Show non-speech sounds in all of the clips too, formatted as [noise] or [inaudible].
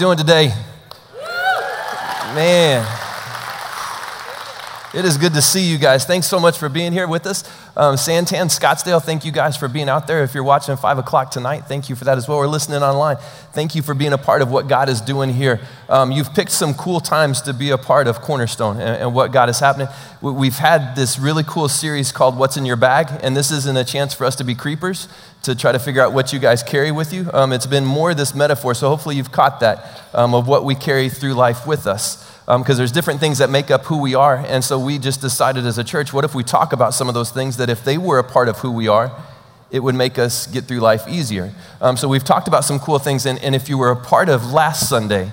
doing today? Man, it is good to see you guys. Thanks so much for being here with us. Um, Santan, Scottsdale, thank you guys for being out there. If you're watching 5 o'clock tonight, thank you for that as well. We're listening online. Thank you for being a part of what God is doing here. Um, you've picked some cool times to be a part of Cornerstone and, and what God is happening. We've had this really cool series called What's in Your Bag, and this isn't a chance for us to be creepers to try to figure out what you guys carry with you. Um, it's been more this metaphor, so hopefully you've caught that um, of what we carry through life with us because um, there's different things that make up who we are. And so we just decided as a church, what if we talk about some of those things that if they were a part of who we are, it would make us get through life easier. Um, so we've talked about some cool things. And, and if you were a part of last Sunday,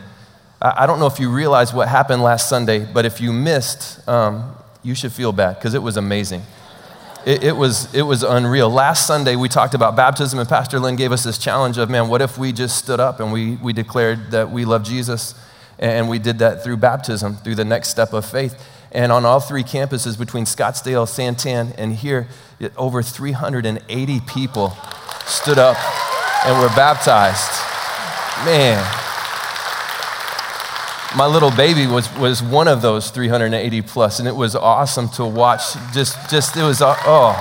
I, I don't know if you realized what happened last Sunday, but if you missed, um, you should feel bad because it was amazing. It, it, was, it was unreal. Last Sunday, we talked about baptism, and Pastor Lynn gave us this challenge of, man, what if we just stood up and we, we declared that we love Jesus? And we did that through baptism, through the next step of faith. And on all three campuses between Scottsdale, Santan, and here, over 380 people stood up and were baptized. Man, my little baby was, was one of those 380 plus, and it was awesome to watch. Just, just it was, uh, oh,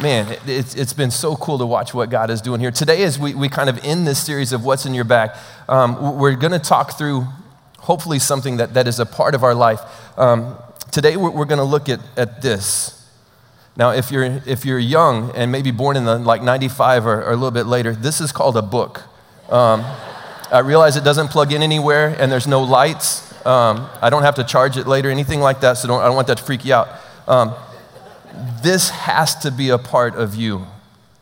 man, it's, it's been so cool to watch what God is doing here. Today, as we, we kind of end this series of What's in Your Bag, um, we're going to talk through hopefully something that, that is a part of our life. Um, today, we're, we're going to look at, at this. Now, if you're, if you're young and maybe born in the like 95 or, or a little bit later, this is called a book. Um, I realize it doesn't plug in anywhere and there's no lights. Um, I don't have to charge it later, anything like that, so don't, I don't want that to freak you out. This has to be a part of you.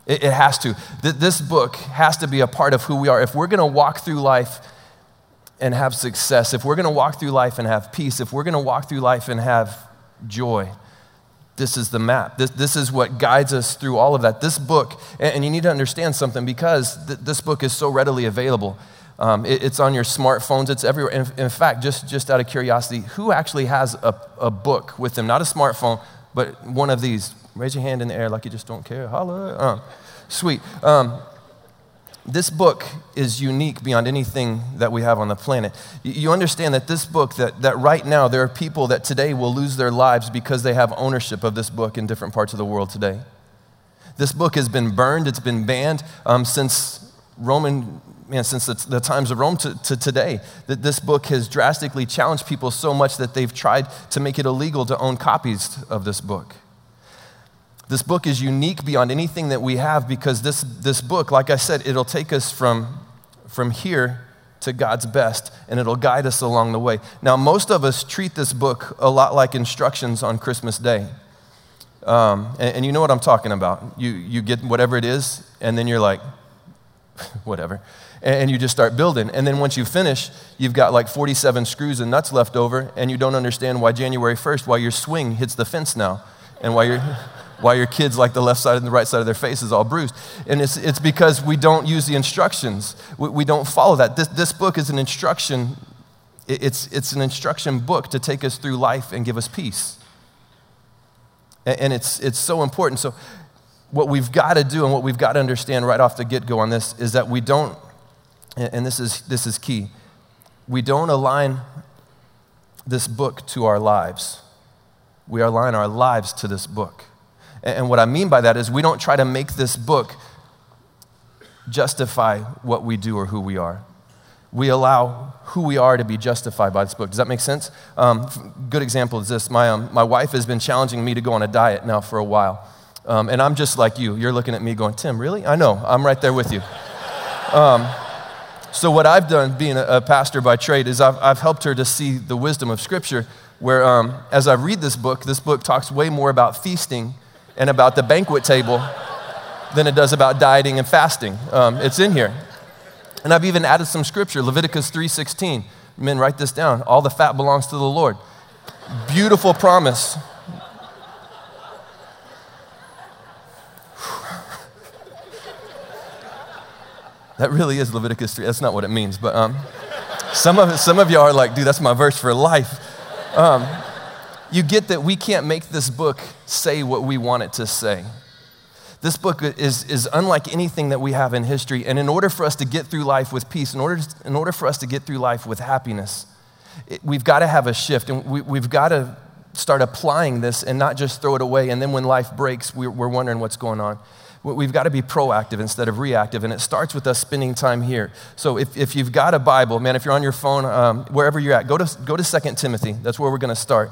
It, it has to. Th- this book has to be a part of who we are. If we're going to walk through life and have success, if we're going to walk through life and have peace, if we're going to walk through life and have joy, this is the map. This, this is what guides us through all of that. This book, and, and you need to understand something because th- this book is so readily available. Um, it, it's on your smartphones, it's everywhere. In, in, fact, just, just out of curiosity, who actually has a, a book with them? Not a smartphone, but one of these. Raise your hand in the air like you just don't care. Holla. Uh, sweet. Um, this book is unique beyond anything that we have on the planet. You understand that this book, that, that right now there are people that today will lose their lives because they have ownership of this book in different parts of the world today. This book has been burned, it's been banned um, since Roman man, since the, the times of Rome to, to today, that this book has drastically challenged people so much that they've tried to make it illegal to own copies of this book. This book is unique beyond anything that we have because this, this book, like I said, it'll take us from, from here to God's best and it'll guide us along the way. Now, most of us treat this book a lot like instructions on Christmas Day. Um, and, and you know what I'm talking about. You, you get whatever it is, and then you're like, [laughs] whatever and you just start building. And then once you finish, you've got like 47 screws and nuts left over, and you don't understand why January 1st, why your swing hits the fence now, and why your, [laughs] why your kids like the left side and the right side of their face is all bruised. And it's, it's because we don't use the instructions. We, we don't follow that. This, this book is an instruction, it's, it's an instruction book to take us through life and give us peace. And, and it's, it's so important. So what we've got to do and what we've got to understand right off the get-go on this is that we don't and this is, this is key, we don't align this book to our lives. We align our lives to this book. And what I mean by that is we don't try to make this book justify what we do or who we are. We allow who we are to be justified by this book. Does that make sense? Um, good example is this. My, um, my wife has been challenging me to go on a diet now for a while. Um, and I'm just like you. You're looking at me going, Tim, really? I know. I'm right there with you. [laughs] So, what I've done, being a, a pastor by trade, is I've, I've, helped her to see the wisdom of Scripture. Where, um, as I read this book, this book talks way more about feasting and about the banquet table than it does about dieting and fasting. Um, it's in here. And I've even added some scripture, Leviticus 3:16. Men, write this down. All the fat belongs to the Lord. Beautiful promise. That really is Leviticus 3. That's not what it means, but um, some, of, some of y'all are like, dude, that's my verse for life. Um, you get that we can't make this book say what we want it to say. This book is, is unlike anything that we have in history. And in order for us to get through life with peace, in order, in order for us to get through life with happiness, it, we've got to have a shift. And we, we've got to start applying this and not just throw it away. And then when life breaks, we're, we're wondering what's going on. We've got to be proactive instead of reactive. And it starts with us spending time here. So if, if you've got a Bible, man, if you're on your phone, um, wherever you're at, go to, go to 2 Timothy. That's where we're going to start.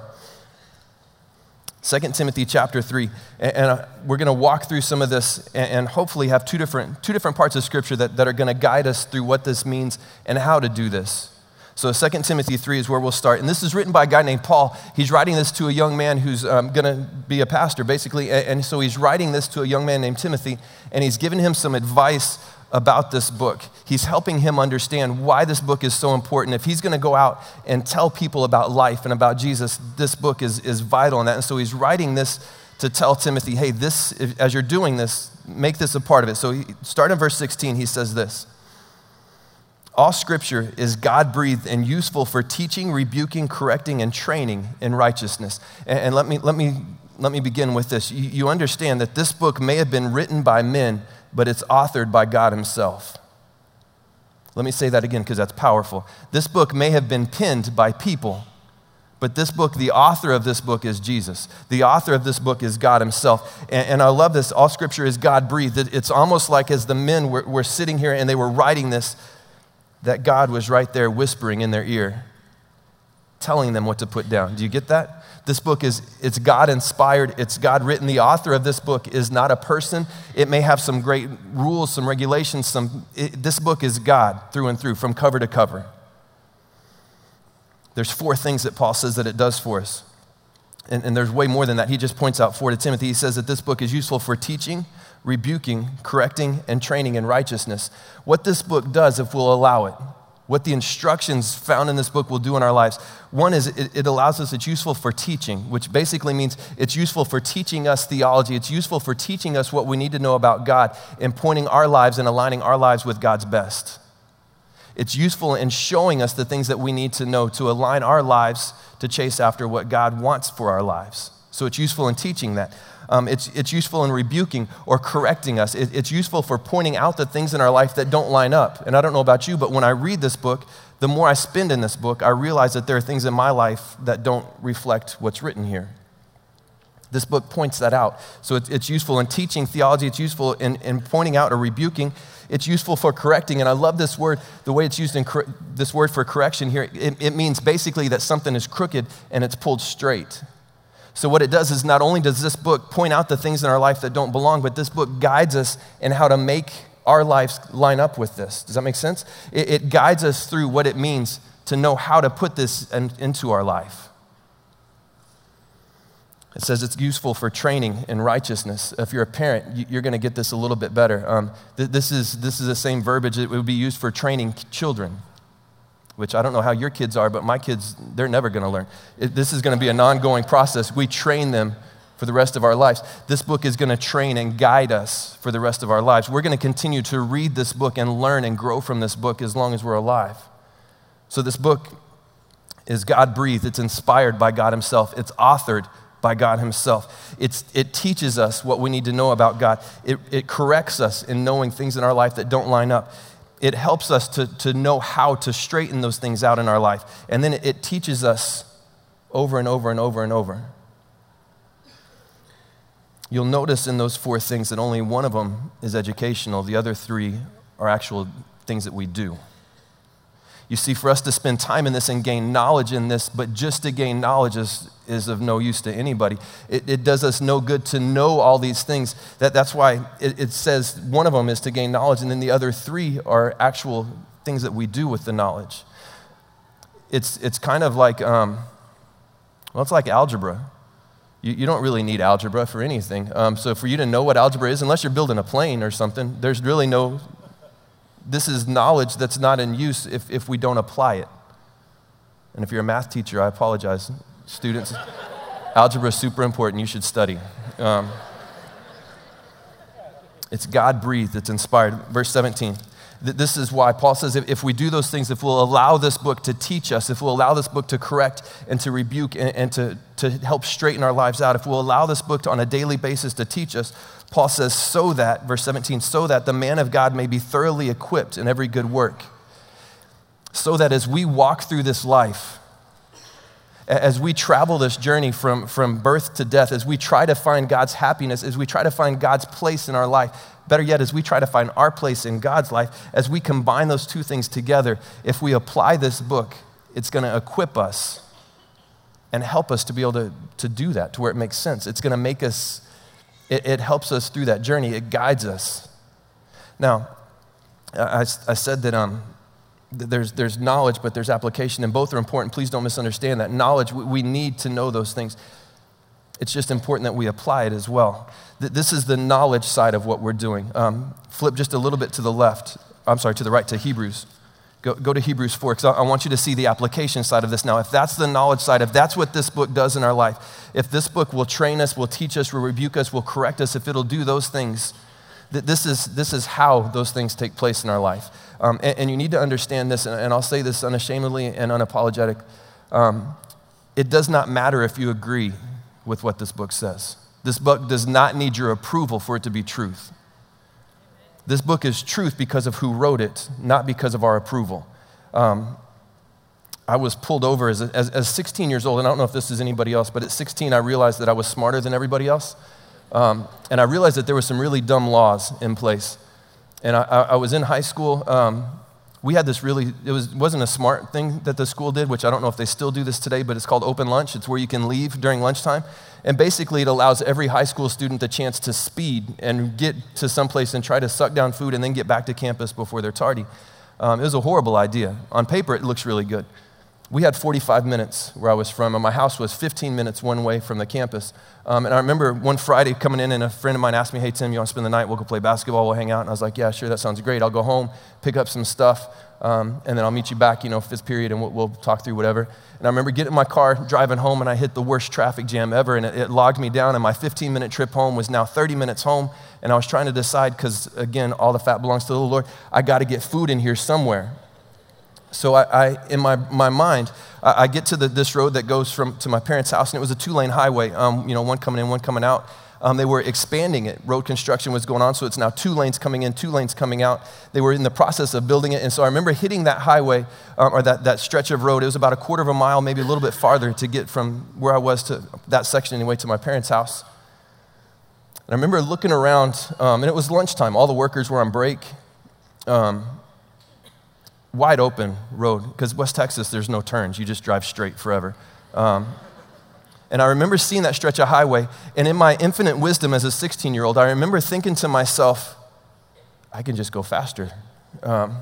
2 Timothy chapter 3. And, and uh, we're going to walk through some of this and, and, hopefully have two different, two different parts of Scripture that, that are going to guide us through what this means and how to do this. So 2 Timothy 3 is where we'll start. And this is written by a guy named Paul. He's writing this to a young man who's um, going to be a pastor, basically. And, so he's writing this to a young man named Timothy, and he's giving him some advice about this book. He's helping him understand why this book is so important. If he's going to go out and tell people about life and about Jesus, this book is, is vital in that. And so he's writing this to tell Timothy, hey, this, as you're doing this, make this a part of it. So he, start in verse 16, he says this. All scripture is God breathed and useful for teaching, rebuking, correcting, and training in righteousness. And, and let, me, let, me, let me begin with this. You, you understand that this book may have been written by men but it's authored by God Himself. Let me say that again because that's powerful. This book may have been penned by people, but this book, the author of this book is Jesus. The author of this book is God Himself. And, and I love this. All scripture is God breathed. It's almost like as the men were, were sitting here and they were writing this, that God was right there whispering in their ear, telling them what to put down. Do you get that? This book is it's God inspired, it's God written. The author of this book is not a person. It may have some great rules, some regulations, some it, this book is God through and through from cover to cover. There's four things that Paul says that it does for us. And, and there's way more than that. He just points out four to Timothy. He says that this book is useful for teaching, rebuking, correcting, and training in righteousness. What this book does, if we'll allow it, what the instructions found in this book will do in our lives. One is it, it, allows us, it's useful for teaching, which basically means it's useful for teaching us theology. It's useful for teaching us what we need to know about God and pointing our lives and aligning our lives with God's best. It's useful in showing us the things that we need to know to align our lives to chase after what God wants for our lives. So it's useful in teaching that. Um, it's, it's useful in rebuking or correcting us. It, it's useful for pointing out the things in our life that don't line up. And I don't know about you, but when I read this book, the more I spend in this book, I realize that there are things in my life that don't reflect what's written here. This book points that out. So it's, it's useful in teaching theology, it's useful in, in pointing out or rebuking, it's useful for correcting. And I love this word, the way it's used in cor- this word for correction here. It, it means basically that something is crooked and it's pulled straight. So, what it does is not only does this book point out the things in our life that don't belong, but this book guides us in how to make our lives line up with this. Does that make sense? It, it guides us through what it means to know how to put this in, into our life. It says it's useful for training in righteousness. If you're a parent, you're going to get this a little bit better. Um, this, is, this is the same verbiage that would be used for training children which I don't know how your kids are, but my kids, they're never going to learn. It, this is going to be an ongoing process. We train them for the rest of our lives. This book is going to train and guide us for the rest of our lives. We're going to continue to read this book and learn and grow from this book as long as we're alive. So, this book is God breathed, it's inspired by God Himself, it's authored by God Himself. It's, it teaches us what we need to know about God, it, it corrects us in knowing things in our life that don't line up it helps us to, to know how to straighten those things out in our life. And then it teaches us over and over and over and over. You'll notice in those four things that only one of them is educational, the other three are actual things that we do. You see, for us to spend time in this and gain knowledge in this, but just to gain knowledge is, is of no use to anybody. It, it does us no good to know all these things. That, that's why it, it says one of them is to gain knowledge, and then the other three are actual things that we do with the knowledge. It's, it's kind of like, um, well, it's like algebra. You, you don't really need algebra for anything. Um, so, for you to know what algebra is, unless you're building a plane or something, there's really no this is knowledge that's not in use if, if we don't apply it. And if you're a math teacher, I apologize. Students, [laughs] algebra is super important. You should study. Um, it's God breathed, it's inspired. Verse 17. This is why Paul says if if we do those things, if we'll allow this book to teach us, if we'll allow this book to correct and to rebuke and, and to, to help straighten our lives out, if we'll allow this book to, on a daily basis to teach us, Paul says, so that, verse 17, so that the man of God may be thoroughly equipped in every good work. So that as we walk through this life, as we travel this journey from, from birth to death, as we try to find God's happiness, as we try to find God's place in our life, better yet, as we try to find our place in God's life, as we combine those two things together, if we apply this book, it's going to equip us and help us to be able to, to do that to where it makes sense. It's going to make us, it, it, helps us through that journey, it guides us. Now, I, I said that um, there's, there's knowledge, but there's application, and both are important. Please don't misunderstand that. Knowledge, we need to know those things. It's just important that we apply it as well. This is the knowledge side of what we're doing. Um, flip just a little bit to the left. I'm sorry, to the right, to Hebrews. Go, go to Hebrews 4, because I, I want you to see the application side of this now. If that's the knowledge side, if that's what this book does in our life, if this book will train us, will teach us, will rebuke us, will correct us, if it'll do those things, this is, this is how those things take place in our life. Um, and, and, you need to understand this, and, and, I'll say this unashamedly and unapologetic. Um, it does not matter if you agree with what this book says. This book does not need your approval for it to be truth. This book is truth because of who wrote it, not because of our approval. Um, I was pulled over as, as, as, 16 years old, and I don't know if this is anybody else, but at 16, I realized that I was smarter than everybody else. Um, and I realized that there were some really dumb laws in place. And I, I was in high school. Um, we had this really, it was, wasn't a smart thing that the school did, which I don't know if they still do this today, but it's called open lunch. It's where you can leave during lunchtime. And basically, it allows every high school student the chance to speed and get to someplace and try to suck down food and then get back to campus before they're tardy. Um, it was a horrible idea. On paper, it looks really good. We had 45 minutes where I was from, and my house was 15 minutes one way from the campus. Um, and I remember one Friday coming in, and a friend of mine asked me, Hey, Tim, you want to spend the night? We'll go play basketball, we'll hang out. And I was like, Yeah, sure, that sounds great. I'll go home, pick up some stuff, um, and then I'll meet you back, you know, fifth period, and we'll, we'll, talk through whatever. And I remember getting in my car, driving home, and I hit the worst traffic jam ever, and it, it logged me down. And my 15 minute trip home was now 30 minutes home. And I was trying to decide, because again, all the fat belongs to the Lord, I got to get food in here somewhere. So I, I in my, my mind, I, I get to the, this road that goes from to my parents' house, and it was a two-lane highway. Um, you know, one coming in, one coming out. Um, they were expanding it. Road construction was going on, so it's now two lanes coming in, two lanes coming out. They were in the process of building it, and so I remember hitting that highway um, or that, that stretch of road. It was about a quarter of a mile, maybe a little bit farther, to get from where I was to that section anyway to my parents' house. And I remember looking around, um, and it was lunchtime. All the workers were on break. Um, wide open road because West Texas, there's no turns. You just drive straight forever. Um, and I remember seeing that stretch of highway, and in my infinite wisdom as a 16 year old, I remember thinking to myself, I can just go faster. Because um,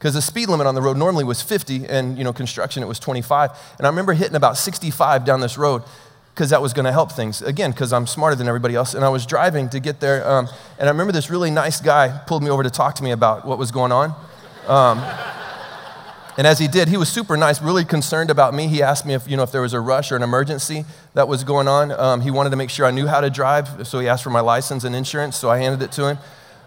the speed limit on the road normally was 50, and you know, construction it was 25. And I remember hitting about 65 down this road because that was going to help things. Again, because I'm smarter than everybody else. And I was driving to get there, um, and I remember this really nice guy pulled me over to talk to me about what was going on. Um, and as he did, he was super nice, really concerned about me. He asked me if, you know, if there was a rush or an emergency that was going on. Um, he wanted to make sure I knew how to drive, so he asked for my license and insurance, so I handed it to him.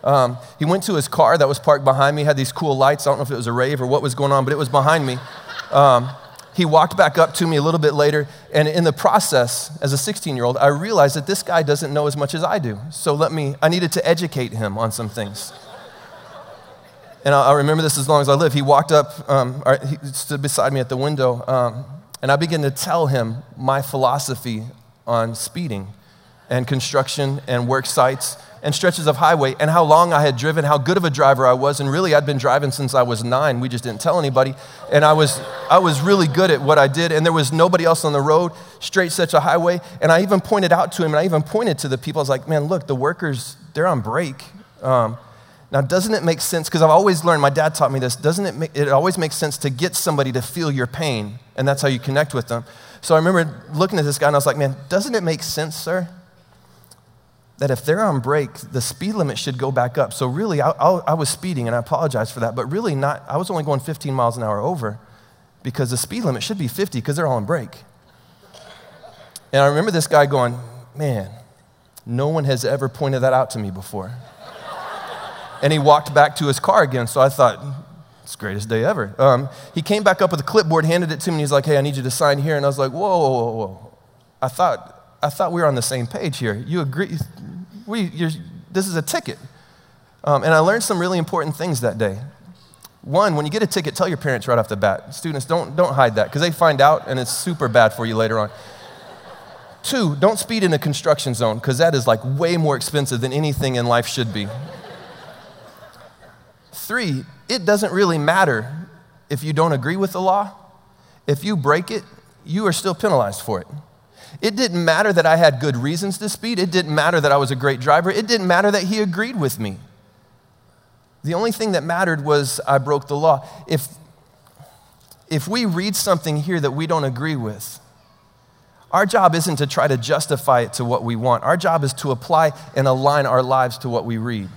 Um, he went to his car that was parked behind me, had these cool lights. I don't know if it was a rave or what was going on, but it was behind me. Um, he walked back up to me a little bit later, and in the process, as a 16 year old, I realized that this guy doesn't know as much as I do. So let me, I needed to educate him on some things and I'll, remember this as long as I live. He walked up, um, he stood beside me at the window, um, and I began to tell him my philosophy on speeding and construction and work sites and stretches of highway and how long I had driven, how good of a driver I was. And really, I'd been driving since I was nine. We just didn't tell anybody. And I was, I was really good at what I did. And there was nobody else on the road, straight such a highway. And I even pointed out to him, and I even pointed to the people. I was like, man, look, the workers, they're on break. Um, now, doesn't it make sense? Because I've always learned, my dad taught me this, doesn't it, make, it always makes sense to get somebody to feel your pain, and that's how you connect with them. So I remember looking at this guy and I was like, man, doesn't it make sense, sir? That if they're on break, the speed limit should go back up. So really, I, I, I was speeding, and I apologize for that, but really not, I was only going 15 miles an hour over because the speed limit should be 50 because they're all on break. And I remember this guy going, man, no one has ever pointed that out to me before. And he walked back to his car again. So I thought, it's greatest day ever. Um, he came back up with a clipboard, handed it to me. and He's like, hey, I need you to sign here. And I was like, whoa, whoa, whoa, whoa. I thought, I thought we were on the same page here. You agree? We, this is a ticket. Um, and I learned some really important things that day. One, when you get a ticket, tell your parents right off the bat. Students, don't, don't hide that because they find out and it's super bad for you later on. Two, don't speed in a construction zone because that is like way more expensive than anything in life should be. Three, it doesn't really matter if you don't agree with the law. If you break it, you are still penalized for it. It didn't matter that I had good reasons to speed. It didn't matter that I was a great driver. It didn't matter that he agreed with me. The only thing that mattered was I broke the law. If, if we read something here that we don't agree with, our job isn't to try to justify it to what we want. Our job is to apply and align our lives to what we read.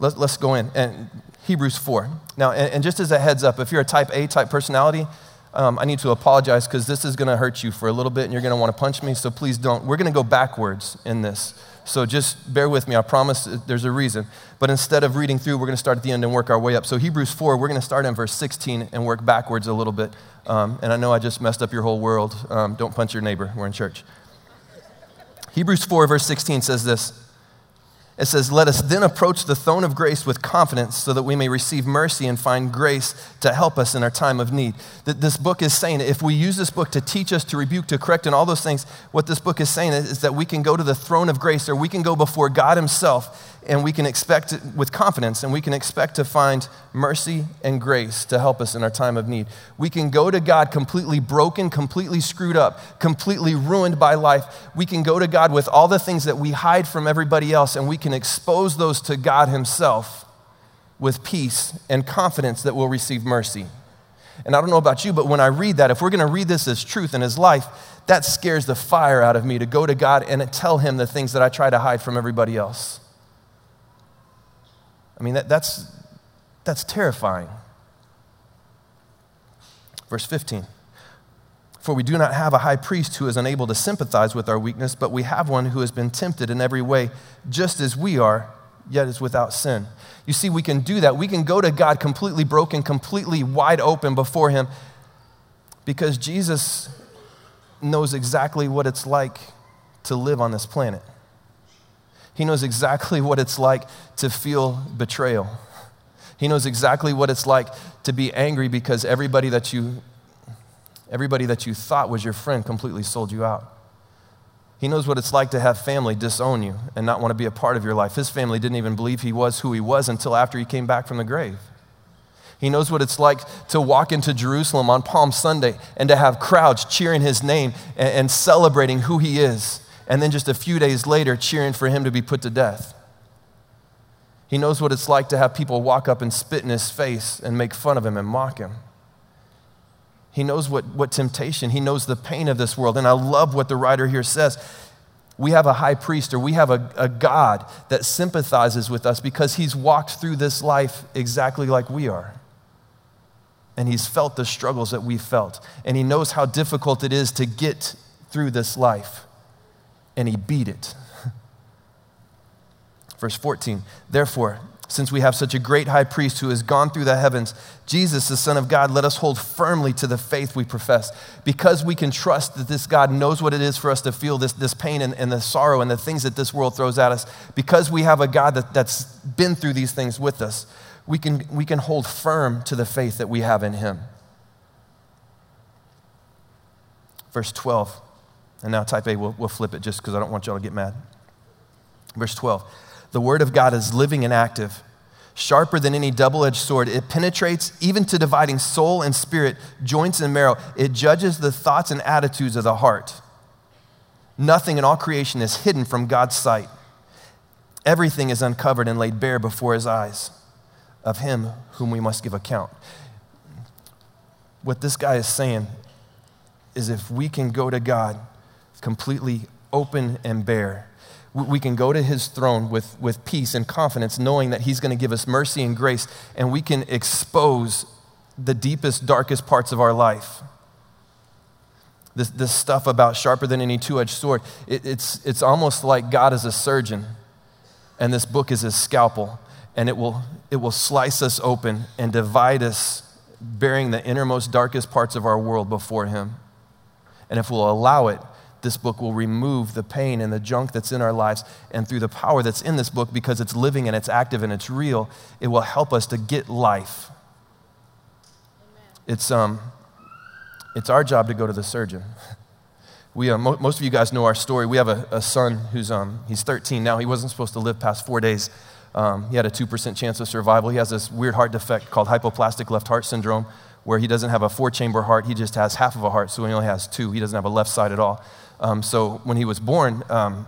Let, us go in. And Hebrews 4. Now, and, and, just as a heads up, if you're a type A type personality, um, I need to apologize because this is going to hurt you for a little bit and you're going to want to punch me, so please don't. We're going to go backwards in this. So just bear with me. I promise there's a reason. But instead of reading through, we're going to start at the end and work our way up. So, Hebrews 4, we're going to start in verse 16 and work backwards a little bit. Um, and I know I just messed up your whole world. Um, don't punch your neighbor. We're in church. Hebrews 4, verse 16 says this it says, Let us then approach the throne of grace with confidence so that we may receive mercy and find grace to help us in our time of need. That this book is saying, if we use this book to teach us, to rebuke, to correct, and all those things, what this book is saying is, is that we can go to the throne of grace or we can go before God Himself and we can expect it with confidence and we can expect to find mercy and grace to help us in our time of need. We can go to God completely broken, completely screwed up, completely ruined by life. We can go to God with all the things that we hide from everybody else and we can expose those to God Himself with peace and confidence that we'll receive mercy. And I don't know about you, but when I read that, if we're going to read this as truth and as life, that scares the fire out of me to go to God and tell Him the things that I try to hide from everybody else. I mean, that, that's, that's terrifying. Verse 15 For we do not have a high priest who is unable to sympathize with our weakness, but we have one who has been tempted in every way, just as we are, yet is without sin. You see, we can do that. We can go to God completely broken, completely wide open before Him, because Jesus knows exactly what it's like to live on this planet. He knows exactly what it's like to feel betrayal. He knows exactly what it's like to be angry because everybody that you everybody that you thought was your friend completely sold you out. He knows what it's like to have family disown you and not want to be a part of your life. His family didn't even believe he was who he was until after he came back from the grave. He knows what it's like to walk into Jerusalem on Palm Sunday and to have crowds cheering his name and, and celebrating who he is and then just a few days later cheering for him to be put to death. He knows what it's like to have people walk up and spit in his face and make fun of him and mock him. He knows what, what temptation, he knows the pain of this world. And I love what the writer here says. We have a high priest or we have a, a God that sympathizes with us because he's walked through this life exactly like we are. And he's felt the struggles that we felt. And he knows how difficult it is to get through this life and he beat it. Verse 14, therefore, since we have such a great high priest who has gone through the heavens, Jesus, the Son of God, let us hold firmly to the faith we profess. Because we can trust that this God knows what it is for us to feel this, this pain and, and the sorrow and the things that this world throws at us, because we have a God that, that's been through these things with us, we can, we can hold firm to the faith that we have in Him. Verse 12. And now, type A, we'll, we'll flip it just because I don't want y'all to get mad. Verse 12 The word of God is living and active, sharper than any double edged sword. It penetrates even to dividing soul and spirit, joints and marrow. It judges the thoughts and attitudes of the heart. Nothing in all creation is hidden from God's sight. Everything is uncovered and laid bare before his eyes of him whom we must give account. What this guy is saying is if we can go to God completely open and bare. We can go to his throne with, with peace and confidence, knowing that he's going to give us mercy and grace, and we can expose the deepest, darkest parts of our life. This, this stuff about sharper than any two edged sword, it, it's, it's almost like God is a surgeon, and this book is his scalpel. and it will, it will slice us open and divide us, bearing the innermost, darkest parts of our world before Him. And if we'll allow it, this book will remove the pain and the junk that's in our lives. And through the power that's in this book, because it's living and it's active and it's real, it will help us to get life. It's, um, it's our job to go to the surgeon. [laughs] We, uh, mo- most of you guys know our story. We have a, a son who's um, he's 13 now. He wasn't supposed to live past four days. Um, he had a 2% chance of survival. He has this weird heart defect called hypoplastic left heart syndrome, where he doesn't have a four chamber heart. He just has half of a heart, so he only has two. He doesn't have a left side at all. Um, so when he was born, um,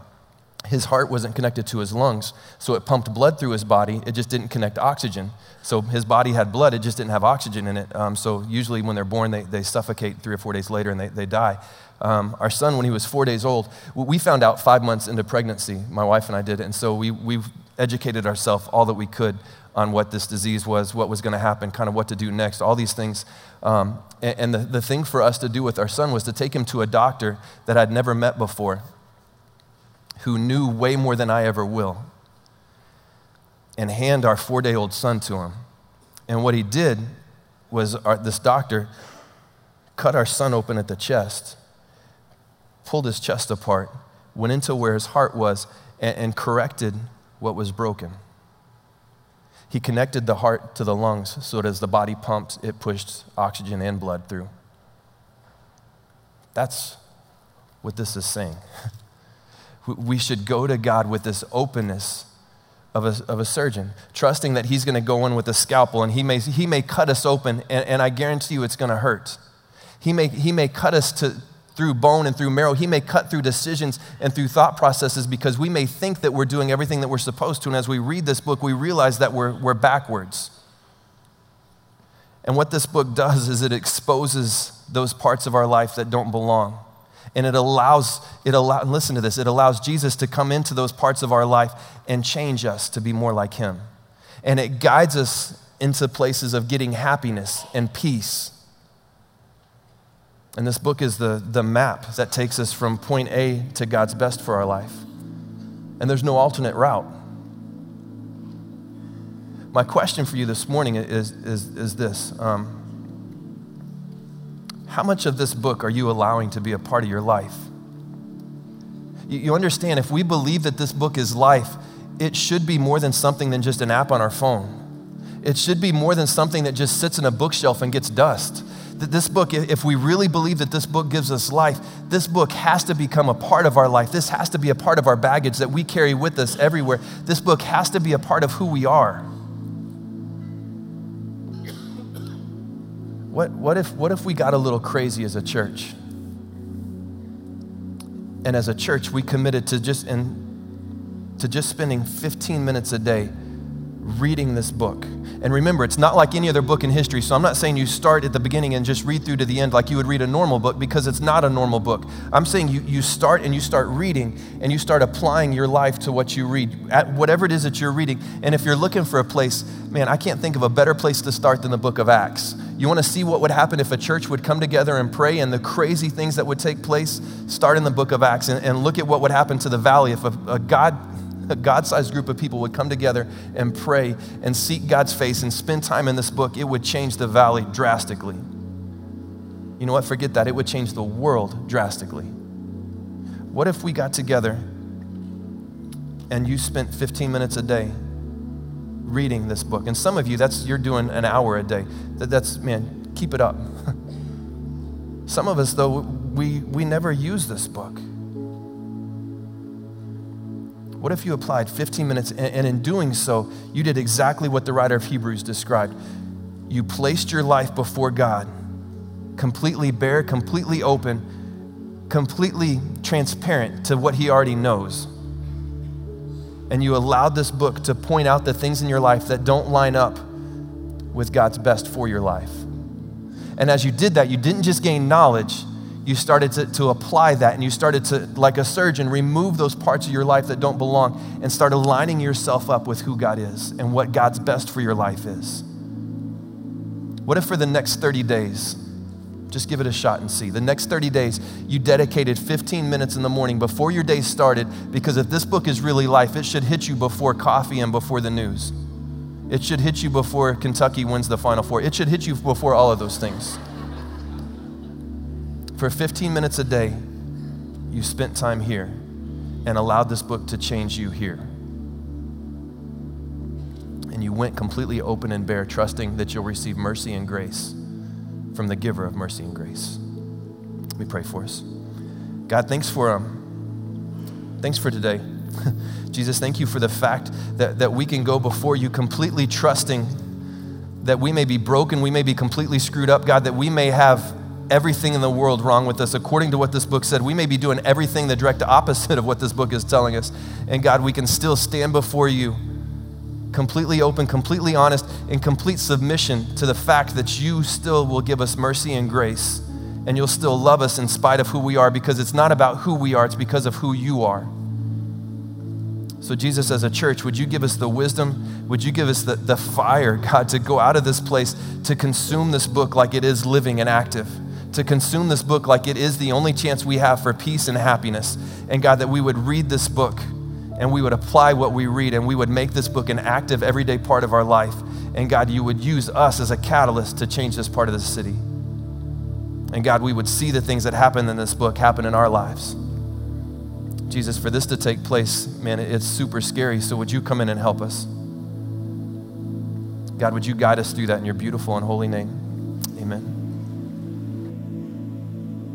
his heart wasn't connected to his lungs, so it pumped blood through his body. It just didn't connect oxygen. So his body had blood, it just didn't have oxygen in it. Um, so usually when they're born, they, they suffocate three or four days later and they, they die. Um, our son, when he was four days old, we found out five months into pregnancy. My wife and I did. And so we, we educated ourselves all that we could on what this disease was, what was going to happen, kind of what to do next, all these things. Um, and, and the, the thing for us to do with our son was to take him to a doctor that I'd never met before, who knew way more than I ever will, and hand our four day old son to him. And what he did was our, this doctor cut our son open at the chest, pulled his chest apart, went into where his heart was, and, and corrected what was broken. He connected the heart to the lungs so that as the body pumped, it pushed oxygen and blood through. That's what this is saying. [laughs] we should go to God with this openness of a, of a surgeon, trusting that he's going to go in with a scalpel and he may, he may cut us open, and, and I guarantee you it's going to hurt. He may, he may cut us to, through bone and through marrow. He may cut through decisions and through thought processes because we may think that we're doing everything that we're supposed to. And as we read this book, we realize that we're, we're backwards. And what this book does is it exposes those parts of our life that don't belong. And it allows, it allow, listen to this, it allows Jesus to come into those parts of our life and change us to be more like him. And it guides us into places of getting happiness and peace and this book is the, the map that takes us from point A to God's best for our life. And there's no alternate route. My question for you this morning is, is, is this um, How much of this book are you allowing to be a part of your life? You, you understand, if we believe that this book is life, it should be more than something than just an app on our phone. It should be more than something that just sits in a bookshelf and gets dust that this book, if we really believe that this book gives us life, this book has to become a part of our life. This has to be a part of our baggage that we carry with us everywhere. This book has to be a part of who we are. What, what, if, what if we got a little crazy as a church? And as a church, we committed to just, and, to just spending 15 minutes a day reading this book. And remember, it's not like any other book in history, so I'm not saying you start at the beginning and just read through to the end like you would read a normal book because it's not a normal book. I'm saying you, you start and you start reading and you start applying your life to what you read, at whatever it is that you're reading. And if you're looking for a place, man, I can't think of a better place to start than the book of Acts. You want to see what would happen if a church would come together and pray and the crazy things that would take place? Start in the book of Acts and, and look at what would happen to the valley if a, a God a God sized group of people would come together and pray and seek God's face and spend time in this book, it would change the valley drastically. You know what? Forget that. It would change the world drastically. What if we got together and you spent 15 minutes a day reading this book? And some of you, that's you're doing an hour a day. That, that's, man, keep it up. [laughs] some of us, though, we, we never use this book. What if you applied 15 minutes and, in doing so, you did exactly what the writer of Hebrews described? You placed your life before God, completely bare, completely open, completely transparent to what He already knows. And you allowed this book to point out the things in your life that don't line up with God's best for your life. And as you did that, you didn't just gain knowledge, you started to, to apply that and you started to, like a surgeon, remove those parts of your life that don't belong and start aligning yourself up with who God is and what God's best for your life is. What if for the next 30 days, just give it a shot and see. The next 30 days, you dedicated 15 minutes in the morning before your day started because if this book is really life, it should hit you before coffee and before the news. It should hit you before Kentucky wins the Final Four. It should hit you before all of those things. For 15 minutes a day, you spent time here and allowed this book to change you here. And you went completely open and bare, trusting that you'll receive mercy and grace from the giver of mercy and grace. Let me pray for us. God, thanks for um, thanks for today. [laughs] Jesus, thank you for the fact that, that we can go before you completely trusting that we may be broken, we may be completely screwed up, God, that we may have everything in the world wrong with us. According to what this book said, we may be doing everything the direct opposite of what this book is telling us. And God, we can still stand before you completely open, completely honest, in complete submission to the fact that you still will give us mercy and grace. And you'll still love us in spite of who we are because it's not about who we are, it's because of who you are. So, Jesus, as a church, would you give us the wisdom? Would you give us the, the fire, God, to go out of this place, to consume this book like it is living and active? To consume this book like it is the only chance we have for peace and happiness. And God, that we would read this book and we would apply what we read and we would make this book an active, everyday part of our life. And God, you would use us as a catalyst to change this part of the city. And God, we would see the things that happen in this book happen in our lives. Jesus, for this to take place, man, it's super scary. So would you come in and help us? God, would you guide us through that in your beautiful and holy name? Amen.